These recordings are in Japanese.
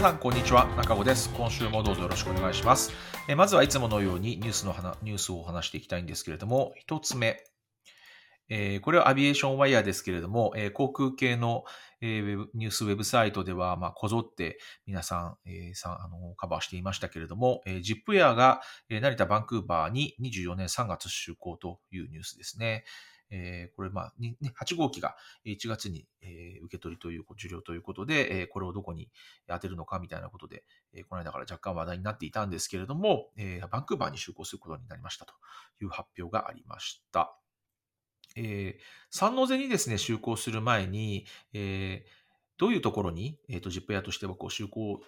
皆さんこんにちは。中尾です。今週もどうぞよろしくお願いします。えまずはいつものようにニュースの話ニュースを話していきたいんですけれども一つ目。えー、これはアビエーションワイヤーですけれども、えー、航空系の、えー、ニュースウェブサイトでは、まあ、こぞって皆さん、えー、さあのカバーしていましたけれども、えー、ジップエアが、えー、成田、バンクーバーに24年3月就航というニュースですね。えー、これ、まあ、ね、8号機が1月に、えー、受け取りという、受領ということで、えー、これをどこに当てるのかみたいなことで、えー、この間から若干話題になっていたんですけれども、えー、バンクーバーに就航することになりましたという発表がありました。えー、三ノ瀬にですね、就航する前に、えー、どういうところに、えーと、ジップエアとしてはこう就航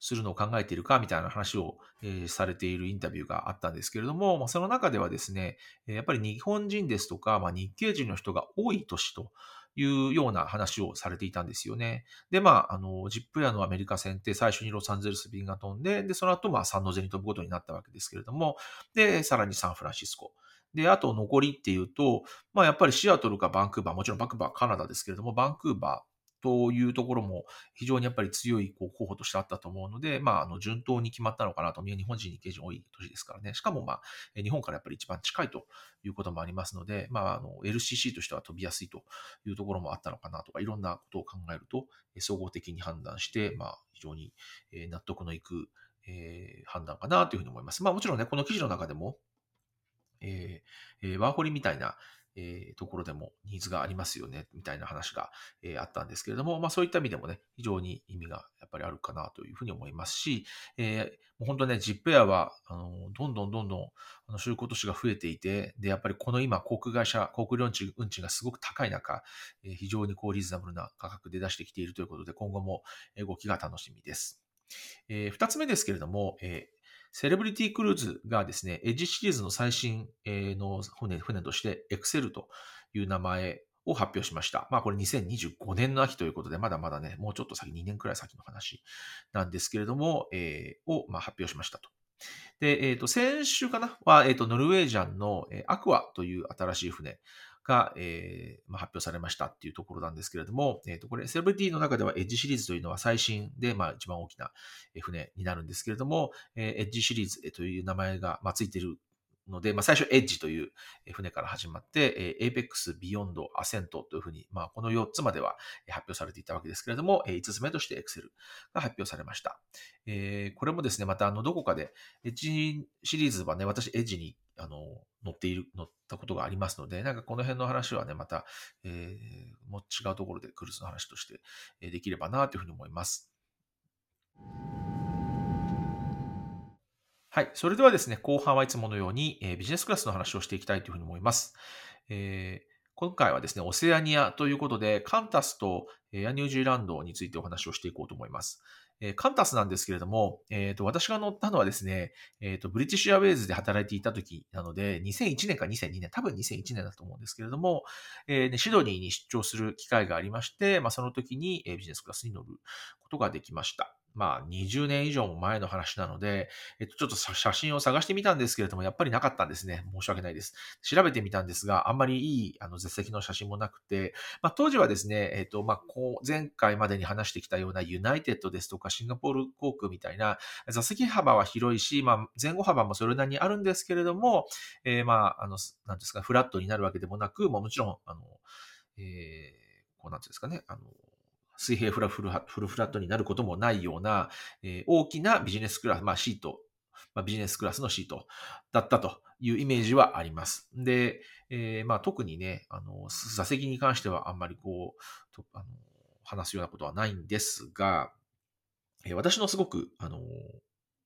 するのを考えているかみたいな話を、えー、されているインタビューがあったんですけれども、まあ、その中ではですね、やっぱり日本人ですとか、まあ、日系人の人が多い都市というような話をされていたんですよね。で、まあ、あの、ジップエアのアメリカ戦って最初にロサンゼルス便が飛んで、で、その後、まあ、サンノゼに飛ぶことになったわけですけれども、で、さらにサンフランシスコ。で、あと残りっていうと、まあやっぱりシアトルかバンクーバー、もちろんバンクーバーはカナダですけれども、バンクーバーというところも非常にやっぱり強いこう候補としてあったと思うので、まあ、あの順当に決まったのかなと、日本人、日系人多い年ですからね。しかも、まあ、日本からやっぱり一番近いということもありますので、まあ、あの LCC としては飛びやすいというところもあったのかなとか、いろんなことを考えると、総合的に判断して、まあ、非常に納得のいく、え、判断かなというふうに思います。まあもちろんね、この記事の中でも、えー、ワーホリみたいな、えー、ところでもニーズがありますよね、みたいな話が、えー、あったんですけれども、まあそういった意味でもね、非常に意味がやっぱりあるかなというふうに思いますし、えー、もう本当ね、ジップエアは、あの、どんどんどんどん、あの、就航都市が増えていて、で、やっぱりこの今、航空会社、航空運賃、運賃がすごく高い中、えー、非常にこう、リーズナブルな価格で出してきているということで、今後も動きが楽しみです。えー、二つ目ですけれども、えー、セレブリティクルーズがですね、エッジシリーズの最新の船船として、エクセルという名前を発表しました。まあこれ2025年の秋ということで、まだまだね、もうちょっと先、2年くらい先の話なんですけれども、えー、を、まあ、発表しましたと。で、えっ、ー、と、先週かな？は、えっ、ー、と、ノルウェージャンの、アクアという新しい船が、えーまあ、発表されましたっていうところなんですけれども、え、ー、と、これ、セレブリティの中ではエッジシリーズというのは最新で、まあ、一番大きな船になるんですけれども、えー、エッジシリーズという名前が、まあ、ついているので、まあ、最初エッジという船から始まって、エーペックス、ビヨンド、アセントというふうに、まあ、この4つまでは発表されていたわけですけれども、5つ目としてエクセルが発表されました。えー、これもですね、またあの、どこかで、エッジシリーズはね、私エッジにあの乗っている、乗ったことがありますので、なんかこの辺の話はね、また、えー、もう違うところでクルーズの話としてできればなというふうに思います。はい。それではですね、後半はいつものように、えー、ビジネスクラスの話をしていきたいというふうに思います。えー、今回はですね、オセアニアということで、カンタスとエアニュージーランドについてお話をしていこうと思います。えー、カンタスなんですけれども、えーと、私が乗ったのはですね、えーと、ブリティッシュアウェイズで働いていた時なので、2001年か2002年、多分2001年だと思うんですけれども、えーね、シドニーに出張する機会がありまして、まあ、その時にビジネスクラスに乗ることができました。まあ、20年以上も前の話なので、えっと、ちょっと写真を探してみたんですけれども、やっぱりなかったんですね。申し訳ないです。調べてみたんですが、あんまりいい、あの、絶席の写真もなくて、まあ、当時はですね、えっと、まあ、こう、前回までに話してきたようなユナイテッドですとか、シンガポール航空みたいな、座席幅は広いし、まあ、前後幅もそれなりにあるんですけれども、えー、まあ、あの、なんですか、フラットになるわけでもなく、ももちろん、あの、えー、こうなんていうんですかね、あの、水平フラフルフルフラットになることもないような、えー、大きなビジネスクラス、まあシート、まあ、ビジネスクラスのシートだったというイメージはあります。で、えー、まあ特にね、あの、座席に関してはあんまりこう、とあの話すようなことはないんですが、えー、私のすごく、あの、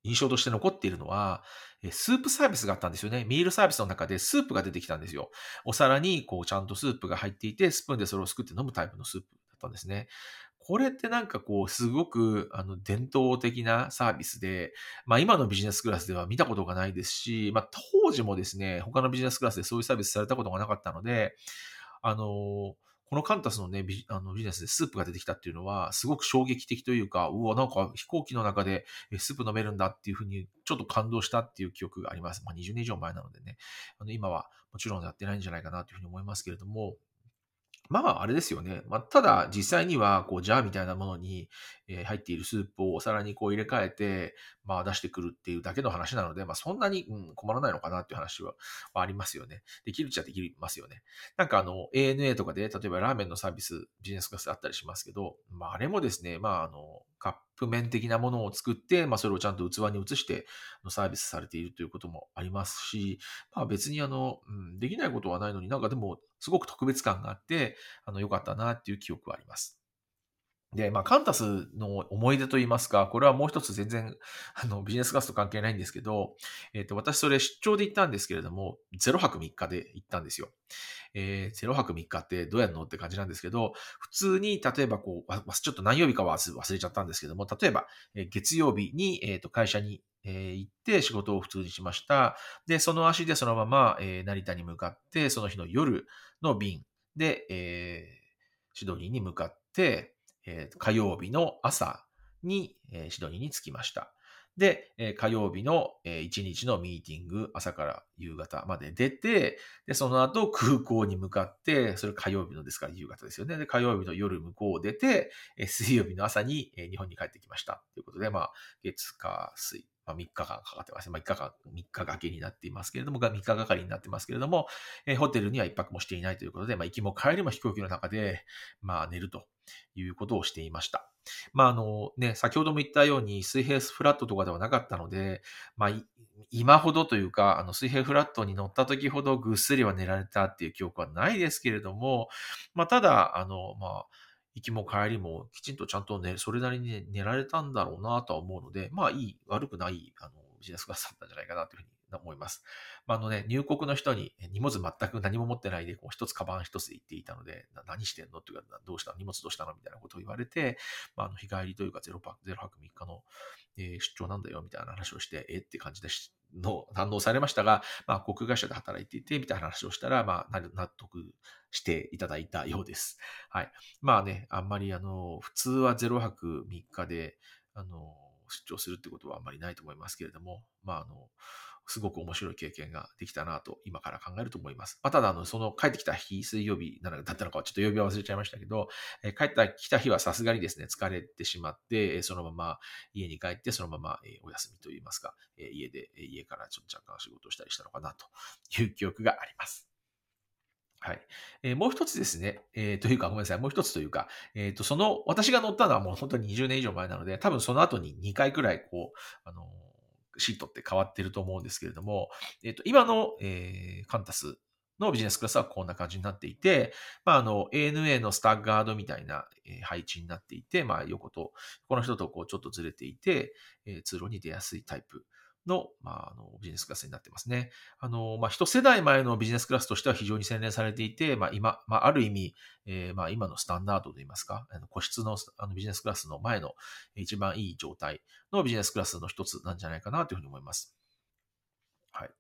印象として残っているのは、スープサービスがあったんですよね。ミールサービスの中でスープが出てきたんですよ。お皿にこうちゃんとスープが入っていて、スプーンでそれをすくって飲むタイプのスープだったんですね。これってなんかこう、すごく、あの、伝統的なサービスで、まあ今のビジネスクラスでは見たことがないですし、まあ当時もですね、他のビジネスクラスでそういうサービスされたことがなかったので、あの、このカンタスのね、ビあのビジネスでスープが出てきたっていうのは、すごく衝撃的というか、うわ、なんか飛行機の中でスープ飲めるんだっていうふうに、ちょっと感動したっていう記憶があります。まあ20年以上前なのでね、あの今はもちろんやってないんじゃないかなというふうに思いますけれども、まあ、あれですよね。まあ、ただ、実際には、こう、ジャーみたいなものに、えー入っているスープをお皿にこう入れ替えて、まあ、出してくるっていうだけの話なので、まあ、そんなに、うん、困らないのかなっていう話は、はありますよね。できるっちゃできますよね。なんか、あの、ANA とかで、例えばラーメンのサービス、ビジネスクラスあったりしますけど、まあ、あれもですね、まあ、あの、カップ麺的なものを作って、まあ、それをちゃんと器に移して、のサービスされているということもありますし、まあ、別にあの、うん、できないことはないのになんかでも、すごく特別感があって、あの、良かったなっていう記憶はあります。で、まあ、カンタスの思い出といいますか、これはもう一つ全然、あの、ビジネスクラスと関係ないんですけど、えっ、と、私それ出張で行ったんですけれども、0泊3日で行ったんですよ。えー、0泊3日ってどうやるのって感じなんですけど、普通に、例えばこう、ちょっと何曜日かは忘れちゃったんですけども、例えば、月曜日に、えっ、と、会社に、え行って仕事を普通にしました。で、その足でそのまま、え成田に向かって、その日の夜の便で、えシドニーに向かって、えー火曜日の朝に、えーシドニーに着きました。で、えー火曜日の、え1日のミーティング、朝から夕方まで出て、で、その後空港に向かって、それ火曜日のですから夕方ですよね。で、火曜日の夜向こうを出て、え水曜日の朝に、え日本に帰ってきました。ということで、まあ、月、火、水、まあ、3日間かかってます。まあ、3日間、3日掛けになっていますけれども、が3日がかりになってますけれども、えホテルには1泊もしていないということで、まあ、行きも帰りも飛行機の中で、まあ、寝るということをしていました。まあ、あのね、先ほども言ったように水平フラットとかではなかったので、まあ、今ほどというか、あの水平フラットに乗った時ほどぐっすりは寝られたっていう記憶はないですけれども、まあ、ただ、あの、まあ、行きも帰りもきちんとちゃんとね、それなりに寝られたんだろうなとは思うので、まあいい、悪くない、あの、ビジネスクラスだったんじゃないかなというふうに思います。まあ、のね、入国の人に荷物全く何も持ってないで、こう一つカバン一つで行っていたので、何してんのっていうか、どうしたの？荷物どうしたの？みたいなことを言われて、まあ、あの日帰りというか0泊、0泊3日の、出張なんだよみたいな話をして、え？って感じでしの反応されましたが、まあ、航空会社で働いていて、みたいな話をしたら、まあ、納得していただいたようです。はい。まあね、あんまりあの、普通は0泊3日で、あの、出張するってことはあんまりないと思いますけれども、まあ、あの、すごく面白い経験ができたなと、今から考えると思います。まあ、ただ、あの、その帰ってきた日、水曜日なのだったのかはちょっと曜日は忘れちゃいましたけど、え帰ってきた日はさすがにですね、疲れてしまって、そのまま家に帰って、そのまま、お休みといいますか、家で、家からちょっと若干仕事をしたりしたのかなという記憶があります。はい。えーもう一つですね、えーというか、ごめんなさい、もう一つというか、えっ、と、その、私が乗ったのはもう本当に20年以上前なので、多分その後に2回くらい、こう、あのシートって変わってると思うんですけれども、えっ、と、今の、えーカンタスのビジネスクラスはこんな感じになっていて、まあ、あの、ANA のスタッガードみたいな、配置になっていて、まあ、横と、この人とこう、ちょっとずれていて、えー通路に出やすいタイプの、まあ、あの、ビジネスクラスになってますね。あの、まあ、一世代前のビジネスクラスとしては非常に洗練されていて、まあ、今、まあ、ある意味、えーまあ、今のスタンダードといいますか、あの個室のあのビジネスクラスの前の一番いい状態のビジネスクラスの一つなんじゃないかなというふうに思います。はい。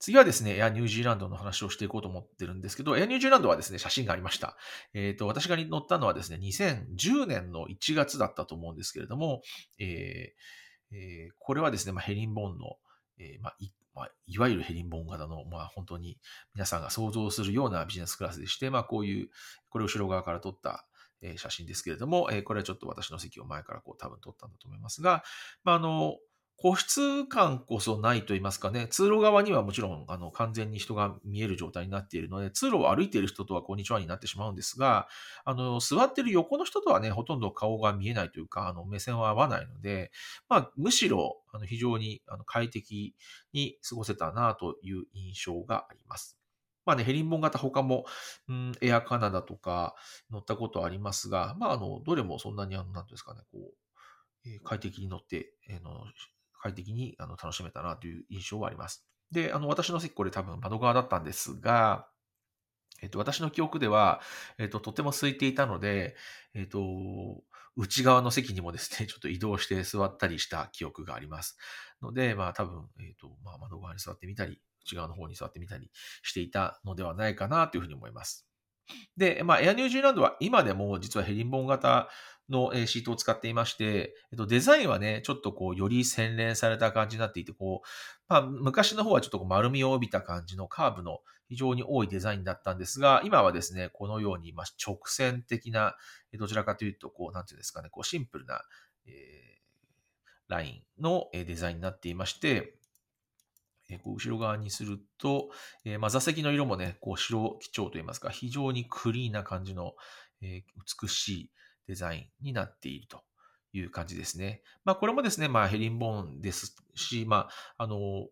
次はですね、エアニュージーランドの話をしていこうと思ってるんですけど、エアニュージーランドはですね、写真がありました。えっ、と、私が乗ったのはですね、2010年の1月だったと思うんですけれども、えーえーこれはですね、まあ、ヘリンボーンの、えーまあいまあ、いわゆるヘリンボーン型の、まあ、本当に皆さんが想像するようなビジネスクラスでして、まあ、こういう、これを後ろ側から撮った、え写真ですけれども、えーこれはちょっと私の席を前からこう多分撮ったんだと思いますが、まあ、あの、個室感こそないと言いますかね、通路側にはもちろんあの完全に人が見える状態になっているので、通路を歩いている人とはこんにちはになってしまうんですが、あの、座ってる横の人とはね、ほとんど顔が見えないというか、あの、目線は合わないので、まあ、むしろ、あの、非常にあの快適に過ごせたなという印象があります。まあね、ヘリンボン型他も、うん、エアカナダとか乗ったことありますが、まあ、あの、どれもそんなに、あの、なんていうんですかね、こう、え快適に乗って、えーの快適にあの楽しめたなという印象はあります。で、あの、私の席これ多分窓側だったんですが、えっと、私の記憶では、えっと、とても空いていたので、えっと、内側の席にもですね、ちょっと移動して座ったりした記憶があります。ので、まあ多分、えっと、まあ窓側に座ってみたり、内側の方に座ってみたりしていたのではないかなというふうに思います。で、まあ、エアニュージーランドは今でも実はヘリンボン型のシートを使っていまして、えっと、デザインはね、ちょっとこう、より洗練された感じになっていて、こう、まあ、昔の方はちょっとこう丸みを帯びた感じのカーブの非常に多いデザインだったんですが、今はですね、このように、ま直線的な、どちらかというと、こう、なんていうんですかね、こう、シンプルな、えー、ラインのデザインになっていまして、えこう後ろ側にすると、えー、まあ、座席の色もね、こう白基調といいますか、非常にクリーンな感じの、えー、美しいデザインになっているという感じですね。まあ、これもですね、まあ、ヘリンボーンですし、まあ、あの、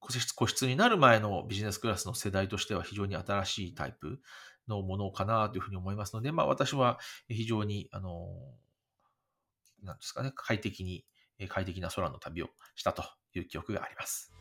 個室個室になる前のビジネスクラスの世代としては非常に新しいタイプのものかなというふうに思いますので、まあ、私は非常に、あの、なんですかね、快適に、快適な空の旅をしたという記憶があります。